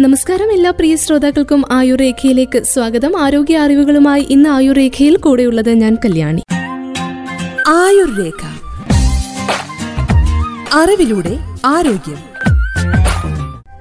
നമസ്കാരം എല്ലാ പ്രിയ ശ്രോതാക്കൾക്കും ആയുർ രേഖയിലേക്ക് സ്വാഗതം. ആരോഗ്യ അറിവുകളുമായി ഇന്ന് ആയുർരേഖയിൽ കൂടെയുള്ളത് ഞാൻ കല്യാണി. ആയുർരേഖ. അറിവിലൂടെ ആരോഗ്യം.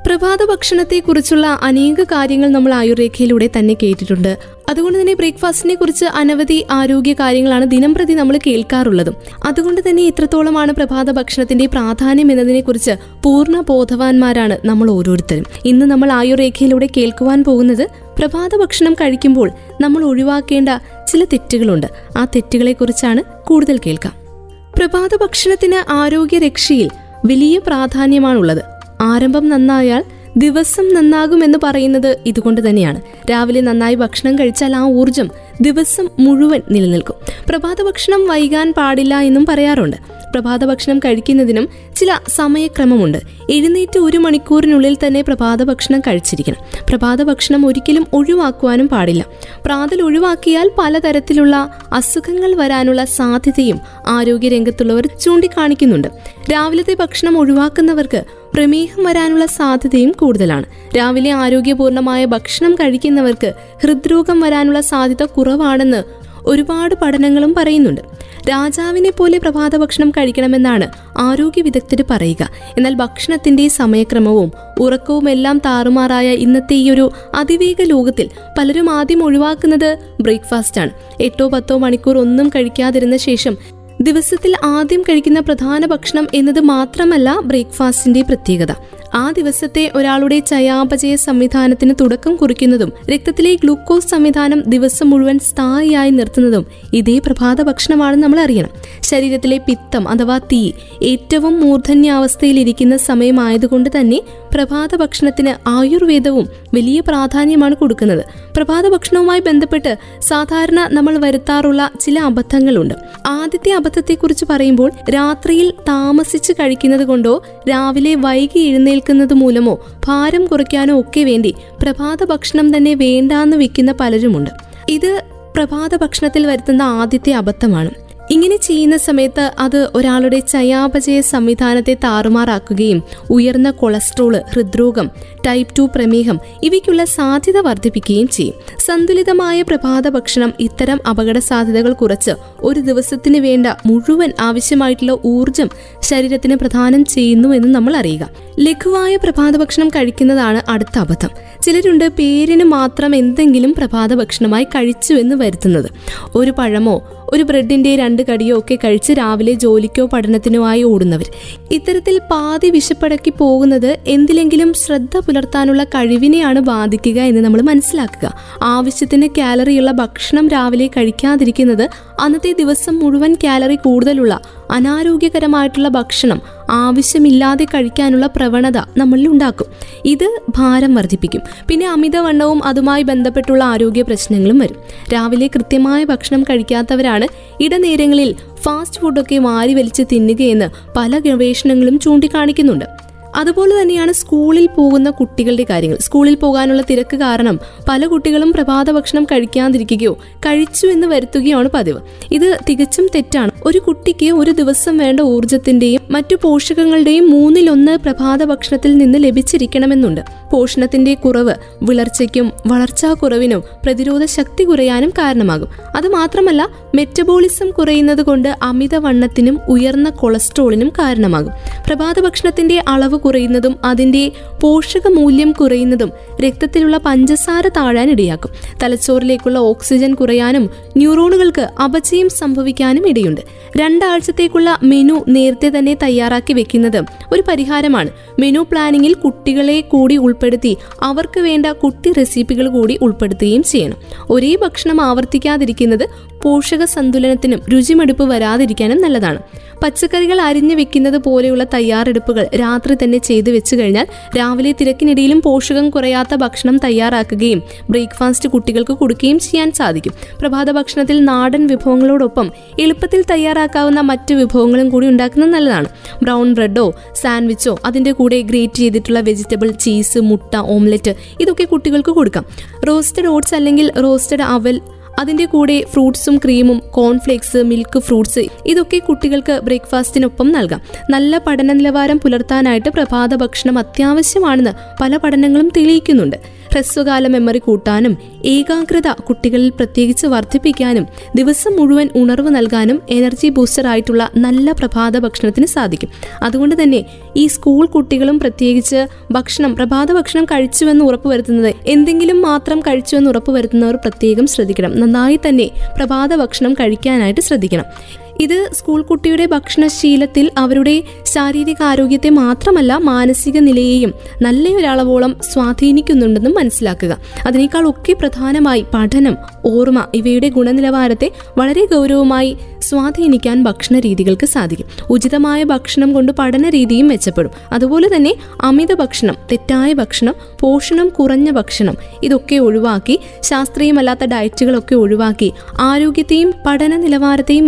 പ്രഭാത ഭക്ഷണത്തെക്കുറിച്ചുള്ള അനേക കാര്യങ്ങൾ നമ്മൾ ആയുർരേഖയിലൂടെ തന്നെ കേട്ടിട്ടുണ്ട്. അതുകൊണ്ട് തന്നെ ബ്രേക്ക്ഫാസ്റ്റിനെ കുറിച്ച് അനവധി ആരോഗ്യ കാര്യങ്ങളാണ് ദിനം പ്രതി നമ്മൾ കേൾക്കാറുള്ളതും. അതുകൊണ്ട് തന്നെ ഇത്രത്തോളമാണ് പ്രഭാത ഭക്ഷണത്തിന്റെ പ്രാധാന്യം എന്നതിനെ കുറിച്ച് പൂർണ ബോധവാന്മാരാണ് നമ്മൾ ഓരോരുത്തരും. ഇന്ന് നമ്മൾ ആയുർരേഖയിലൂടെ കേൾക്കുവാൻ പോകുന്നത് പ്രഭാത ഭക്ഷണം കഴിക്കുമ്പോൾ നമ്മൾ ഒഴിവാക്കേണ്ട ചില തെറ്റുകളുണ്ട്. ആ തെറ്റുകളെ കുറിച്ചാണ് കൂടുതൽ കേൾക്കാം. പ്രഭാത ഭക്ഷണത്തിന് ആരോഗ്യരക്ഷയിൽ വലിയ പ്രാധാന്യമാണുള്ളത്. ആരംഭം നന്നായാൽ ദിവസം നന്നാകുമെന്ന് പറയുന്നത് ഇതുകൊണ്ട് തന്നെയാണ്. രാവിലെ നന്നായി ഭക്ഷണം കഴിച്ചാൽ ആ ഊർജം ദിവസം മുഴുവൻ നിലനിൽക്കും. പ്രഭാത ഭക്ഷണം വൈകാൻ പാടില്ല എന്നും പറയാറുണ്ട്. പ്രഭാത ഭക്ഷണം കഴിക്കുന്നതിനും ചില സമയക്രമമുണ്ട്. എഴുന്നേറ്റ് ഒരു മണിക്കൂറിനുള്ളിൽ തന്നെ പ്രഭാത ഭക്ഷണം കഴിച്ചിരിക്കണം. പ്രഭാത ഭക്ഷണം ഒരിക്കലും ഒഴിവാക്കുവാനും പാടില്ല. പ്രാതൽ ഒഴിവാക്കിയാൽ പലതരത്തിലുള്ള അസുഖങ്ങൾ വരാനുള്ള സാധ്യതയും ആരോഗ്യരംഗത്തുള്ളവർ ചൂണ്ടിക്കാണിക്കുന്നുണ്ട്. രാവിലത്തെ ഭക്ഷണം ഒഴിവാക്കുന്നവർക്ക് പ്രമേഹം വരാനുള്ള സാധ്യതയും കൂടുതലാണ്. രാവിലെ ആരോഗ്യപൂർണമായ ഭക്ഷണം കഴിക്കുന്നവർക്ക് ഹൃദ്രോഗം വരാനുള്ള സാധ്യത കുറവാണെന്ന് ഒരുപാട് പഠനങ്ങളും പറയുന്നുണ്ട്. രാജാവിനെ പോലെ പ്രഭാത ഭക്ഷണം കഴിക്കണമെന്നാണ് ആരോഗ്യ വിദഗ്ധർ പറയുക. എന്നാൽ ഭക്ഷണത്തിന്റെ സമയക്രമവും ഉറക്കവും എല്ലാം താറുമാറായ ഇന്നത്തെ ഈ ഒരു അതിവേഗ ലോകത്തിൽ പലരും ആദ്യം ഒഴിവാക്കുന്നത് ബ്രേക്ക്ഫാസ്റ്റ് ആണ് എട്ടോ പത്തോ മണിക്കൂർ ഒന്നും കഴിക്കാതിരുന്ന ശേഷം ദിവസത്തിൽ ആദ്യം കഴിക്കുന്ന പ്രധാന ഭക്ഷണം എന്നത് മാത്രമല്ല ബ്രേക്ക്ഫാസ്റ്റിന്റെ പ്രത്യേകത. ആ ദിവസത്തെ ഒരാളുടെ ചയാപചയ സംവിധാനത്തിന് തുടക്കം കുറിക്കുന്നതും രക്തത്തിലെ ഗ്ലൂക്കോസ് സംവിധാനം ദിവസം മുഴുവൻ സ്ഥായിയായി നിർത്തുന്നതും ഇതേ പ്രഭാത ഭക്ഷണമാണെന്ന് നമ്മൾ അറിയണം. ശരീരത്തിലെ പിത്തം അഥവാ തീ ഏറ്റവും മൂർധന്യാവസ്ഥയിലിരിക്കുന്ന സമയമായതുകൊണ്ട് തന്നെ പ്രഭാത ഭക്ഷണത്തിന് ആയുർവേദവും വലിയ പ്രാധാന്യമാണ് കൊടുക്കുന്നത്. പ്രഭാത ഭക്ഷണവുമായി ബന്ധപ്പെട്ട് സാധാരണ നമ്മൾ വരുത്താറുള്ള ചില അബദ്ധങ്ങളുണ്ട്. ആദ്യത്തെ അബദ്ധത്തെക്കുറിച്ച് പറയുമ്പോൾ രാത്രിയിൽ താമസിച്ച് കഴിക്കുന്നത് കൊണ്ടോ രാവിലെ വൈകി എഴുന്നേൽക്കുന്നത് മൂലമോ ഭാരം കുറയ്ക്കാനോ ഒക്കെ വേണ്ടി പ്രഭാത ഭക്ഷണം തന്നെ വേണ്ടാന്ന് വെക്കുന്ന പലരുമുണ്ട്. ഇത് പ്രഭാത ഭക്ഷണത്തിൽ വരുത്തുന്ന ആദ്യത്തെ അബദ്ധമാണ്. ഇങ്ങനെ ചെയ്യുന്ന സമയത്ത് അത് ഒരാളുടെ ചയാപചയ സംവിധാനത്തെ താറുമാറാക്കുകയും ഉയർന്ന കൊളസ്ട്രോൾ ഹൃദ്രോഗം ടൈപ്പ് ടു പ്രമേഹം ഇവയ്ക്കുള്ള സാധ്യത വർദ്ധിപ്പിക്കുകയും ചെയ്യും. സന്തുലിതമായ പ്രഭാത ഭക്ഷണം ഇത്തരം അപകട സാധ്യതകൾ കുറച്ച് ഒരു ദിവസത്തിന് വേണ്ട മുഴുവൻ ആവശ്യമായിട്ടുള്ള ഊർജം ശരീരത്തിന് പ്രദാനം ചെയ്യുന്നു എന്ന് നമ്മൾ അറിയുക. ലഘുവായ പ്രഭാത ഭക്ഷണം കഴിക്കുന്നതാണ് അടുത്ത അബദ്ധം. ചിലരുണ്ട് പേരിന് മാത്രം എന്തെങ്കിലും പ്രഭാത ഭക്ഷണമായി കഴിച്ചു എന്ന് വരുത്തുന്നത്. ഒരു പഴമോ ഒരു ബ്രെഡിന്റെ രണ്ട് കടിയോ ഒക്കെ കഴിച്ച് രാവിലെ ജോലിക്കോ പഠനത്തിനോ ആയി ഓടുന്നവർ. ഇത്തരത്തിൽ പാതി വിശപ്പടക്കി പോകുന്നത് എന്തിലെങ്കിലും ശ്രദ്ധ പുലർത്താനുള്ള കഴിവിനെയാണ് ബാധിക്കുക എന്ന് നമ്മൾ മനസ്സിലാക്കുക. ആവശ്യത്തിന് കാലറിയുള്ള ഭക്ഷണം രാവിലെ കഴിക്കാതിരിക്കുന്നത് അന്നത്തെ ദിവസം മുഴുവൻ കാലറി കൂടുതലുള്ള അനാരോഗ്യകരമായിട്ടുള്ള ഭക്ഷണം ആവശ്യമില്ലാതെ കഴിക്കാനുള്ള പ്രവണത നമ്മളിൽ ഉണ്ടാക്കും. ഇത് ഭാരം വർദ്ധിപ്പിക്കും. പിന്നെ അമിതവണ്ണവും അതുമായി ബന്ധപ്പെട്ടുള്ള ആരോഗ്യ പ്രശ്നങ്ങളും വരും. രാവിലെ കൃത്യമായ ഭക്ഷണം കഴിക്കാത്തവരാണ് ഇടനേരങ്ങളിൽ ഫാസ്റ്റ് ഫുഡൊക്കെ വാരി വലിച്ച് തിന്നുകയെന്ന് പല ഗവേഷണങ്ങളും ചൂണ്ടിക്കാണിക്കുന്നുണ്ട്. അതുപോലെ തന്നെയാണ് സ്കൂളിൽ പോകുന്ന കുട്ടികളുടെ കാര്യങ്ങൾ. സ്കൂളിൽ പോകാനുള്ള തിരക്ക് കാരണം പല കുട്ടികളും പ്രഭാത ഭക്ഷണം കഴിക്കാതിരിക്കുകയോ കഴിച്ചു എന്ന് വരുത്തുകയാണ് പതിവ്. ഇത് തികച്ചും തെറ്റാണ്. ഒരു കുട്ടിക്ക് ഒരു ദിവസം വേണ്ട ഊർജത്തിന്റെയും മറ്റു പോഷകങ്ങളുടെയും മൂന്നിലൊന്ന് പ്രഭാത ഭക്ഷണത്തിൽ നിന്ന് ലഭിച്ചിരിക്കണമെന്നുണ്ട്. പോഷണത്തിന്റെ കുറവ് വിളർച്ചയ്ക്കും വളർച്ചാ കുറവിനും പ്രതിരോധ ശക്തി കുറയാനും കാരണമാകും. അത് മാത്രമല്ല മെറ്റബോളിസം കുറയുന്നത് കൊണ്ട് അമിതവണ്ണത്തിനും ഉയർന്ന കൊളസ്ട്രോളിനും കാരണമാകും. പ്രഭാത ഭക്ഷണത്തിന്റെ അളവ് കുറയുന്നതും അതിന്റെ പോഷക മൂല്യം കുറയുന്നതും രക്തത്തിലുള്ള പഞ്ചസാര താഴാൻ ഇടയാക്കും. തലച്ചോറിലേക്കുള്ള ഓക്സിജൻ കുറയാനും ന്യൂറോണുകൾക്ക് അപചയം സംഭവിക്കാനും ഇടയുണ്ട്. രണ്ടാഴ്ചത്തേക്കുള്ള മെനു നേരത്തെ തന്നെ തയ്യാറാക്കി വെക്കുന്നത് ഒരു പരിഹാരമാണ്. മെനു പ്ലാനിങ്ങിൽ കുട്ടികളെ കൂടി ഉൾപ്പെടുത്തി അവർക്ക് വേണ്ട കുട്ടി റെസിപ്പികൾ കൂടി ഉൾപ്പെടുത്തുകയും ചെയ്യണം. ഒരേ ഭക്ഷണം ആവർത്തിക്കാതിരിക്കുന്നത് പോഷക സന്തുലനത്തിനും രുചിമടുപ്പ് വരാതിരിക്കാനും നല്ലതാണ്. പച്ചക്കറികൾ അരിഞ്ഞു വെക്കുന്നത് പോലെയുള്ള തയ്യാറെടുപ്പുകൾ രാത്രി തന്നെ ചെയ്തു വെച്ചു കഴിഞ്ഞാൽ രാവിലെ തിരക്കിനിടയിലും പോഷകം കുറയാത്ത ഭക്ഷണം തയ്യാറാക്കുകയും ബ്രേക്ക്ഫാസ്റ്റ് കുട്ടികൾക്ക് കൊടുക്കുകയും ചെയ്യാൻ സാധിക്കും. പ്രഭാത ഭക്ഷണത്തിൽ നാടൻ വിഭവങ്ങളോടൊപ്പം എളുപ്പത്തിൽ തയ്യാറാക്കാവുന്ന മറ്റ് വിഭവങ്ങളും കൂടി ഉണ്ടാക്കുന്നത് നല്ലതാണ്. ബ്രൗൺ ബ്രെഡോ സാൻഡ്വിച്ചോ അതിന്റെ കൂടെ ഗ്രേറ്റ് ചെയ്തിട്ടുള്ള വെജിറ്റബിൾ ചീസ് മുട്ട ഓംലെറ്റ് ഇതൊക്കെ കുട്ടികൾക്ക് കൊടുക്കാം. റോസ്റ്റഡ് ഓട്സ് അല്ലെങ്കിൽ റോസ്റ്റഡ് അവൽ അതിന്റെ കൂടെ ഫ്രൂട്ട്സും ക്രീമും കോൺഫ്ലേക്സ് മിൽക്ക് ഫ്രൂട്ട്സ് ഇതൊക്കെ കുട്ടികൾക്ക് ബ്രേക്ക്ഫാസ്റ്റിനൊപ്പം നൽകാം. നല്ല പഠന നിലവാരം പുലർത്താനായിട്ട് പ്രഭാത ഭക്ഷണം അത്യാവശ്യമാണെന്ന് പല പഠനങ്ങളും തെളിയിക്കുന്നുണ്ട്. ഹ്രസ്വകാല മെമ്മറി കൂട്ടാനും ഏകാഗ്രത കുട്ടികളിൽ പ്രത്യേകിച്ച് വർദ്ധിപ്പിക്കാനും ദിവസം മുഴുവൻ ഉണർവ് നൽകാനും എനർജി ബൂസ്റ്റർ ആയിട്ടുള്ള നല്ല പ്രഭാത ഭക്ഷണത്തിന് സാധിക്കും. അതുകൊണ്ട് തന്നെ ഈ സ്കൂൾ കുട്ടികളും പ്രത്യേകിച്ച് ഭക്ഷണം പ്രഭാത ഭക്ഷണം കഴിച്ചുവെന്ന് ഉറപ്പുവരുത്തുന്നത് എന്തെങ്കിലും മാത്രം കഴിച്ചുവെന്ന് ഉറപ്പുവരുത്തുന്നവർ പ്രത്യേകം ശ്രദ്ധിക്കണം. നന്നായി തന്നെ പ്രഭാത ഭക്ഷണം കഴിക്കാനായിട്ട് ശ്രദ്ധിക്കണം. ഇത് സ്കൂൾ കുട്ടിയുടെ ഭക്ഷണശീലത്തിൽ അവരുടെ ശാരീരിക ആരോഗ്യത്തെ മാത്രമല്ല മാനസിക നിലയെയും നല്ലൊരളവോളം സ്വാധീനിക്കുന്നുണ്ടെന്നും മനസ്സിലാക്കുക. അതിനേക്കാൾ ഒക്കെ പ്രധാനമായി പഠനം ഓർമ്മ ഇവയുടെ ഗുണനിലവാരത്തെ വളരെ ഗൗരവമായി സ്വാധീനിക്കാൻ ഭക്ഷണ രീതികൾക്ക് സാധിക്കും. ഉചിതമായ ഭക്ഷണം കൊണ്ട് പഠന രീതിയും മെച്ചപ്പെടും. അതുപോലെ തന്നെ അമിത ഭക്ഷണം തെറ്റായ ഭക്ഷണം പോഷണം കുറഞ്ഞ ഭക്ഷണം ഇതൊക്കെ ഒഴിവാക്കി ശാസ്ത്രീയമല്ലാത്ത ഡയറ്റുകളൊക്കെ ഒഴിവാക്കി ആരോഗ്യത്തെയും പഠന നിലവാരത്തെയും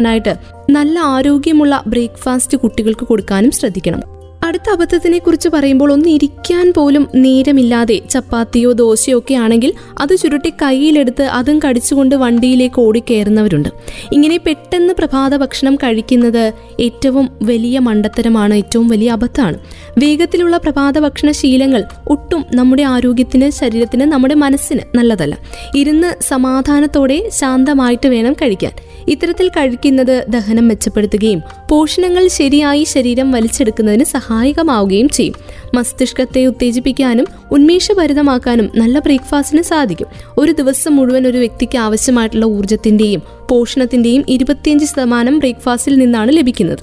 മെച്ചപ്പെടുത്താനായിട്ട് നല്ല ആരോഗ്യമുള്ള ബ്രേക്ക്ഫാസ്റ്റ് കുട്ടികൾക്ക് കൊടുക്കാനും ശ്രദ്ധിക്കണം. അടുത്ത അബദ്ധത്തിനെ കുറിച്ച് പറയുമ്പോൾ ഒന്ന് ഇരിക്കാൻ പോലും നേരമില്ലാതെ ചപ്പാത്തിയോ ദോശയോ ഒക്കെ ആണെങ്കിൽ അത് ചുരുട്ടി കയ്യിലെടുത്ത് അതും കടിച്ചുകൊണ്ട് വണ്ടിയിലേക്ക് ഓടിക്കയറുന്നവരുണ്ട് ഇങ്ങനെ പെട്ടെന്ന് പ്രഭാത ഭക്ഷണം കഴിക്കുന്നത് ഏറ്റവും വലിയ മണ്ടത്തരമാണ് ഏറ്റവും വലിയ അബദ്ധമാണ്. വേഗത്തിലുള്ള പ്രഭാത ഭക്ഷണ ശീലങ്ങൾ ഒട്ടും നമ്മുടെ ആരോഗ്യത്തിന് ശരീരത്തിന് നമ്മുടെ മനസ്സിന് നല്ലതല്ല. ഇരുന്ന് സമാധാനത്തോടെ ശാന്തമായിട്ട് വേണം കഴിക്കാൻ. ഇത്തരത്തിൽ കഴിക്കുന്നത് ദഹനം മെച്ചപ്പെടുത്തുകയും പോഷണങ്ങൾ ശരിയായി ശരീരം വലിച്ചെടുക്കുന്നതിന് സഹായകമാവുകയും ചെയ്യും. മസ്തിഷ്കത്തെ ഉത്തേജിപ്പിക്കാനും ഉന്മേഷഭരിതമാക്കാനും നല്ല ബ്രേക്ക്ഫാസ്റ്റിന് സാധിക്കും. ഒരു ദിവസം മുഴുവൻ ഒരു വ്യക്തിക്ക് ആവശ്യമായിട്ടുള്ള ഊർജത്തിന്റെയും പോഷണത്തിന്റെയും ഇരുപത്തിയഞ്ച് ശതമാനം ബ്രേക്ക്ഫാസ്റ്റിൽ നിന്നാണ് ലഭിക്കുന്നത്.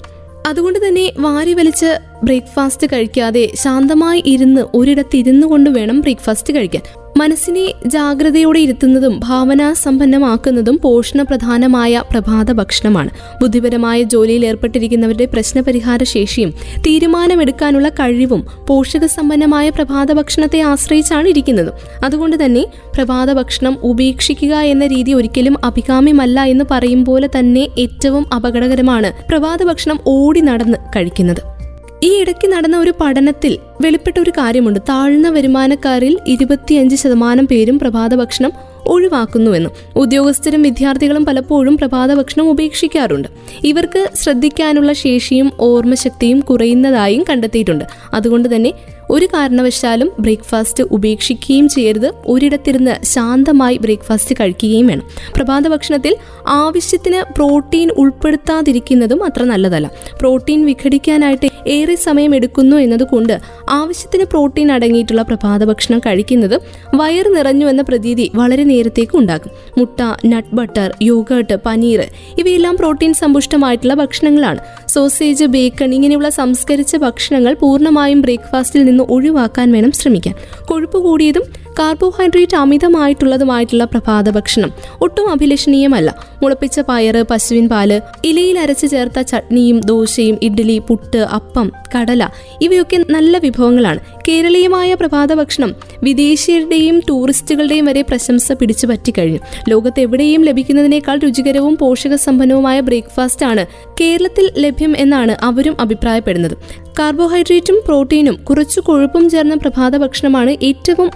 അതുകൊണ്ട് തന്നെ വാരി വലിച്ച് ബ്രേക്ക്ഫാസ്റ്റ് കഴിക്കാതെ ശാന്തമായി ഇരുന്ന് ഒരിടത്ത് ഇരുന്നു കൊണ്ട് വേണം ബ്രേക്ക്ഫാസ്റ്റ് കഴിക്കാൻ. മനസ്സിനെ ജാഗ്രതയോടെ ഇരുത്തുന്നതും ഭാവനാ സമ്പന്നമാക്കുന്നതും പോഷണപ്രധാനമായ പ്രഭാത ഭക്ഷണമാണ്. ബുദ്ധിപരമായ ജോലിയിൽ ഏർപ്പെട്ടിരിക്കുന്നവരുടെ പ്രശ്നപരിഹാര ശേഷിയും തീരുമാനമെടുക്കാനുള്ള കഴിവും പോഷകസമ്പന്നമായ പ്രഭാത ഭക്ഷണത്തെ ആശ്രയിച്ചാണ് ഇരിക്കുന്നത്. അതുകൊണ്ട് തന്നെ പ്രഭാത ഭക്ഷണം ഉപേക്ഷിക്കുക എന്ന രീതി ഒരിക്കലും അഭികാമ്യമല്ല എന്ന് പറയും പോലെ തന്നെ ഏറ്റവും അപകടകരമാണ് പ്രഭാത ഭക്ഷണം ഓടി നടന്ന് കഴിക്കുന്നത്. ഈ ഇടയ്ക്ക് നടന്ന ഒരു പഠനത്തിൽ വെളിപ്പെട്ട ഒരു കാര്യമുണ്ട്. താഴ്ന്ന വരുമാനക്കാരിൽ ഇരുപത്തിയഞ്ച് ശതമാനം പേരും പ്രഭാത ഭക്ഷണം ഒഴിവാക്കുന്നുവെന്നും ഉദ്യോഗസ്ഥരും വിദ്യാർത്ഥികളും പലപ്പോഴും പ്രഭാത ഭക്ഷണം ഉപേക്ഷിക്കാറുണ്ട്. ഇവർക്ക് ശ്രദ്ധിക്കാനുള്ള ശേഷിയും ഓർമ്മശക്തിയും കുറയുന്നതായും കണ്ടെത്തിയിട്ടുണ്ട്. അതുകൊണ്ട് തന്നെ ഒരു കാരണവശാലും ബ്രേക്ക്ഫാസ്റ്റ് ഉപേക്ഷിക്കുകയും ചെയ്യരുത്. ഒരിടത്തിരുന്ന് ശാന്തമായി ബ്രേക്ക്ഫാസ്റ്റ് കഴിക്കുകയും വേണം. പ്രഭാത ഭക്ഷണത്തിൽ ആവശ്യത്തിന് പ്രോട്ടീൻ ഉൾപ്പെടുത്താതിരിക്കുന്നതും അത്ര നല്ലതല്ല. പ്രോട്ടീൻ വിഘടിക്കാനായിട്ട് ഏറെ സമയം എടുക്കുന്നു എന്നതുകൊണ്ട് ആവശ്യത്തിന് പ്രോട്ടീൻ അടങ്ങിയിട്ടുള്ള പ്രഭാത ഭക്ഷണം കഴിക്കുന്നത് വയർ നിറഞ്ഞു എന്ന പ്രതീതി വളരെ നേരത്തേക്ക് ഉണ്ടാകും. മുട്ട നട്ട് ബട്ടർ യോഗട്ട് പനീർ ഇവയെല്ലാം പ്രോട്ടീൻ സമ്പുഷ്ടമായിട്ടുള്ള ഭക്ഷണങ്ങളാണ്. സോസേജ് ബേക്കൺ ഇങ്ങനെയുള്ള സംസ്കരിച്ച ഭക്ഷണങ്ങൾ പൂർണമായും ബ്രേക്ക്ഫാസ്റ്റിൽ നിന്ന് ഒഴിവാക്കാൻ വേണം ശ്രമിക്കാൻ. കൊഴുപ്പ് കൂടിയതും കാർബോഹൈഡ്രേറ്റ് അമിതമായിട്ടുള്ളതുമായിട്ടുള്ള പ്രഭാത ഭക്ഷണം ഒട്ടും അഭിലഷണീയമല്ല. മുളപ്പിച്ച പയറ് പശുവിൻ പാൽ ഇലയിൽ അരച്ച് ചേർത്ത ചട്നിയും ദോശയും ഇഡ്ഡലി പുട്ട് അപ്പം കടല ഇവയൊക്കെ നല്ല വിഭവങ്ങളാണ്. കേരളീയമായ പ്രഭാത ഭക്ഷണം വിദേശീയരുടെയും ടൂറിസ്റ്റുകളുടെയും വരെ പ്രശംസ പിടിച്ചു പറ്റിക്കഴിഞ്ഞു. ലോകത്ത് എവിടെയും ലഭിക്കുന്നതിനേക്കാൾ രുചികരവും പോഷകസമ്പന്നവുമായ ബ്രേക്ക്ഫാസ്റ്റ് ആണ് കേരളത്തിൽ ലഭ്യം എന്നാണ് അവരും അഭിപ്രായപ്പെടുന്നത്. കാർബോഹൈഡ്രേറ്റും പ്രോട്ടീനും കുറച്ചു കൊഴുപ്പും ചേർന്ന പ്രഭാത ഭക്ഷണമാണ് ഏറ്റവും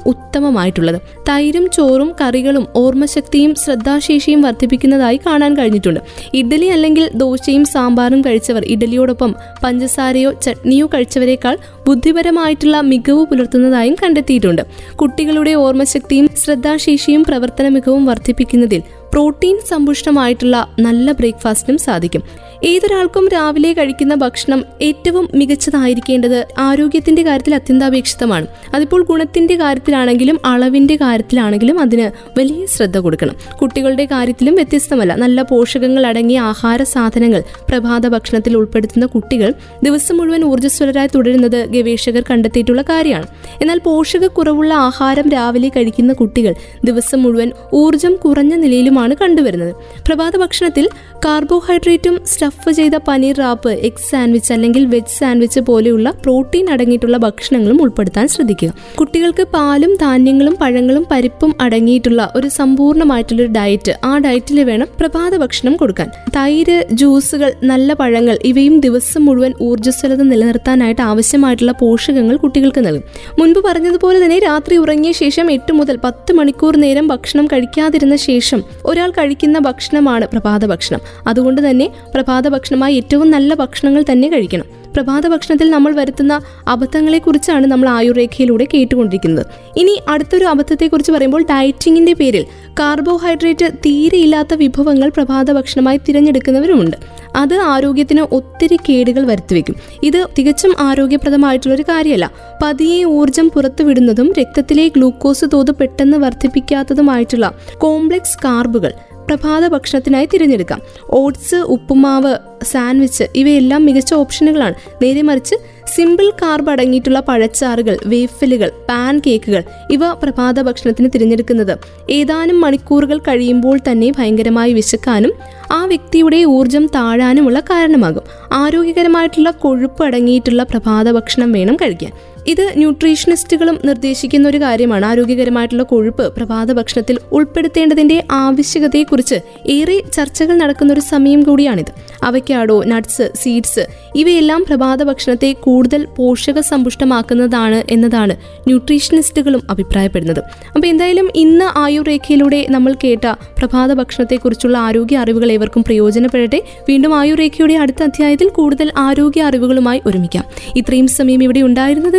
ഉത്തമമായിട്ടുള്ളത്. തൈരും ചോറും കറികളും ഓർമ്മശക്തിയും ശ്രദ്ധാശേഷിയും വർദ്ധിപ്പിക്കുന്നതായി കാണാൻ കഴിഞ്ഞിട്ടുണ്ട്. ഇഡ്ഡലി അല്ലെങ്കിൽ ദോശയും സാമ്പാറും കഴിച്ചവർ ഇഡ്ഡലിയോടൊപ്പം പഞ്ചസാരയോ ചട്നിയോ കഴിച്ചവരെക്കാൾ ബുദ്ധിപരമായിട്ടുള്ള മികവ് പുലർത്തുന്നതായും കണ്ടെത്തിയിട്ടുണ്ട്. കുട്ടികളുടെ ഓർമ്മശക്തിയും ശ്രദ്ധാശേഷിയും പ്രവർത്തന മികവും വർദ്ധിപ്പിക്കുന്നതിൽ പ്രോട്ടീൻ സമ്പുഷ്ടമായിട്ടുള്ള നല്ല ബ്രേക്ക്ഫാസ്റ്റിനും സാധിക്കും. ഏതൊരാൾക്കും രാവിലെ കഴിക്കുന്ന ഭക്ഷണം ഏറ്റവും മികച്ചതായിരിക്കേണ്ടത് ആരോഗ്യത്തിന്റെ കാര്യത്തിൽ അത്യന്താപേക്ഷിതമാണ്. അതിപ്പോൾ ഗുണത്തിന്റെ കാര്യത്തിലാണെങ്കിലും അളവിന്റെ കാര്യത്തിലാണെങ്കിലും അതിന് വലിയ ശ്രദ്ധ കൊടുക്കണം. കുട്ടികളുടെ കാര്യത്തിലും വ്യത്യസ്തമല്ല. നല്ല പോഷകങ്ങൾ അടങ്ങിയ ആഹാര സാധനങ്ങൾ പ്രഭാത ഭക്ഷണത്തിൽ ഉൾപ്പെടുത്തുന്ന കുട്ടികൾ ദിവസം മുഴുവൻ ഊർജസ്വലരായി തുടരുന്നത് ഗവേഷകർ കണ്ടെത്തിയിട്ടുള്ള കാര്യമാണ്. എന്നാൽ പോഷകക്കുറവുള്ള ആഹാരം രാവിലെ കഴിക്കുന്ന കുട്ടികൾ ദിവസം മുഴുവൻ ഊർജം കുറഞ്ഞ നിലയിലുമാണ് കണ്ടുവരുന്നത്. പ്രഭാത ഭക്ഷണത്തിൽ കാർബോഹൈഡ്രേറ്റും സ്റ്റഫ് ചെയ്ത പനീർ റാപ്പ് എഗ് സാൻഡ്വിച്ച് അല്ലെങ്കിൽ വെജ് സാൻഡ്വിച്ച് പോലെയുള്ള പ്രോട്ടീൻ അടങ്ങിയിട്ടുള്ള ഭക്ഷണങ്ങളും ഉൾപ്പെടുത്താൻ ശ്രദ്ധിക്കുക. കുട്ടികൾക്ക് പാലും ധാന്യങ്ങളും പഴങ്ങളും പരിപ്പും അടങ്ങിയിട്ടുള്ള ഒരു സമ്പൂർണമായിട്ടുള്ള ഡയറ്റ് ആ ഡയറ്റിൽ വേണം പ്രഭാത ഭക്ഷണം കൊടുക്കാൻ. തൈര് ജ്യൂസുകൾ നല്ല പഴങ്ങൾ ഇവയും ദിവസം മുഴുവൻ ഊർജസ്വലത നിലനിർത്താനായിട്ട് ആവശ്യമായിട്ടുള്ള പോഷകങ്ങൾ കുട്ടികൾക്ക് നൽകും. മുൻപ് പറഞ്ഞതുപോലെ തന്നെ രാത്രി ഉറങ്ങിയ ശേഷം എട്ട് മുതൽ പത്ത് മണിക്കൂർ നേരം ഭക്ഷണം കഴിക്കാതിരുന്ന ശേഷം ഒരാൾ കഴിക്കുന്ന ഭക്ഷണമാണ് പ്രഭാത ഭക്ഷണം. അതുകൊണ്ട് തന്നെ പ്രഭാത ഭക്ഷണമായി ഏറ്റവും നല്ല ഭക്ഷണങ്ങൾ തന്നെ കഴിക്കണം. പ്രഭാത ഭക്ഷണത്തിൽ നമ്മൾ വരുത്തുന്ന അബദ്ധങ്ങളെക്കുറിച്ചാണ് നമ്മൾ ആയുർരേഖയിലൂടെ കേട്ടുകൊണ്ടിരിക്കുന്നത്. ഇനി അടുത്തൊരു അബദ്ധത്തെക്കുറിച്ച് പറയുമ്പോൾ ഡയറ്റിങ്ങിന്റെ പേരിൽ കാർബോഹൈഡ്രേറ്റ് തീരെയില്ലാത്ത വിഭവങ്ങൾ പ്രഭാത ഭക്ഷണമായി തിരഞ്ഞെടുക്കുന്നവരുമുണ്ട്. അത് ആരോഗ്യത്തിന് ഒത്തിരി കേടുകൾ വരുത്തിവെക്കും. ഇത് തികച്ചും ആരോഗ്യപ്രദമായിട്ടുള്ള ഒരു കാര്യമല്ല. പതിയെ ഊർജം പുറത്തുവിടുന്നതും രക്തത്തിലെ ഗ്ലൂക്കോസ് തോത് പെട്ടെന്ന് വർദ്ധിപ്പിക്കാത്തതുമായിട്ടുള്ള കോംപ്ലക്സ് കാർബുകൾ പ്രഭാത ഭക്ഷണത്തിനായി തിരഞ്ഞെടുക്കാം. ഓട്സ് ഉപ്പുമാവ് സാൻഡ്വിച്ച് ഇവയെല്ലാം മികച്ച ഓപ്ഷനുകളാണ്. നേരെ മറിച്ച് സിമ്പിൾ കാർബ് അടങ്ങിയിട്ടുള്ള പഴച്ചാറുകൾ വേഫലുകൾ പാൻ കേക്കുകൾ ഇവ പ്രഭാത ഭക്ഷണത്തിന് തിരഞ്ഞെടുക്കുന്നത്. ഏതാനും മണിക്കൂറുകൾ കഴിയുമ്പോൾ തന്നെ ഭയങ്കരമായി വിശക്കാനും ആ വ്യക്തിയുടെ ഊർജം താഴാനുമുള്ള കാരണമാകും. ആരോഗ്യകരമായിട്ടുള്ള കൊഴുപ്പ് അടങ്ങിയിട്ടുള്ള പ്രഭാത ഭക്ഷണം വേണം കഴിക്കാൻ. ഇത് ന്യൂട്രീഷനിസ്റ്റുകളും നിർദ്ദേശിക്കുന്ന ഒരു കാര്യമാണ്. ആരോഗ്യകരമായിട്ടുള്ള കൊഴുപ്പ് പ്രഭാത ഭക്ഷണത്തിൽ ഉൾപ്പെടുത്തേണ്ടതിന്റെ ആവശ്യകതയെക്കുറിച്ച് ഏറെ ചർച്ചകൾ നടക്കുന്ന ഒരു സമയം കൂടിയാണിത്. അവയ്ക്കാടോ നട്ട്സ് സീഡ്സ് ഇവയെല്ലാം പ്രഭാത ഭക്ഷണത്തെ കൂടുതൽ പോഷക സമ്പുഷ്ടമാക്കുന്നതാണ് എന്നതാണ് ന്യൂട്രീഷനിസ്റ്റുകളും അഭിപ്രായപ്പെടുന്നത്. അപ്പോൾ എന്തായാലും ഇന്ന് ആയുർരേഖയിലൂടെ നമ്മൾ കേട്ട പ്രഭാത ഭക്ഷണത്തെക്കുറിച്ചുള്ള ആരോഗ്യ അറിവുകൾ ഏവർക്കും പ്രയോജനപ്പെടട്ടെ. വീണ്ടും ആയുർരേഖയുടെ അടുത്ത അധ്യായത്തിൽ കൂടുതൽ ആരോഗ്യ അറിവുകളുമായി ഒരുമിക്കാം. ഇത്രയും സമയം ഇവിടെ ഉണ്ടായിരുന്നത്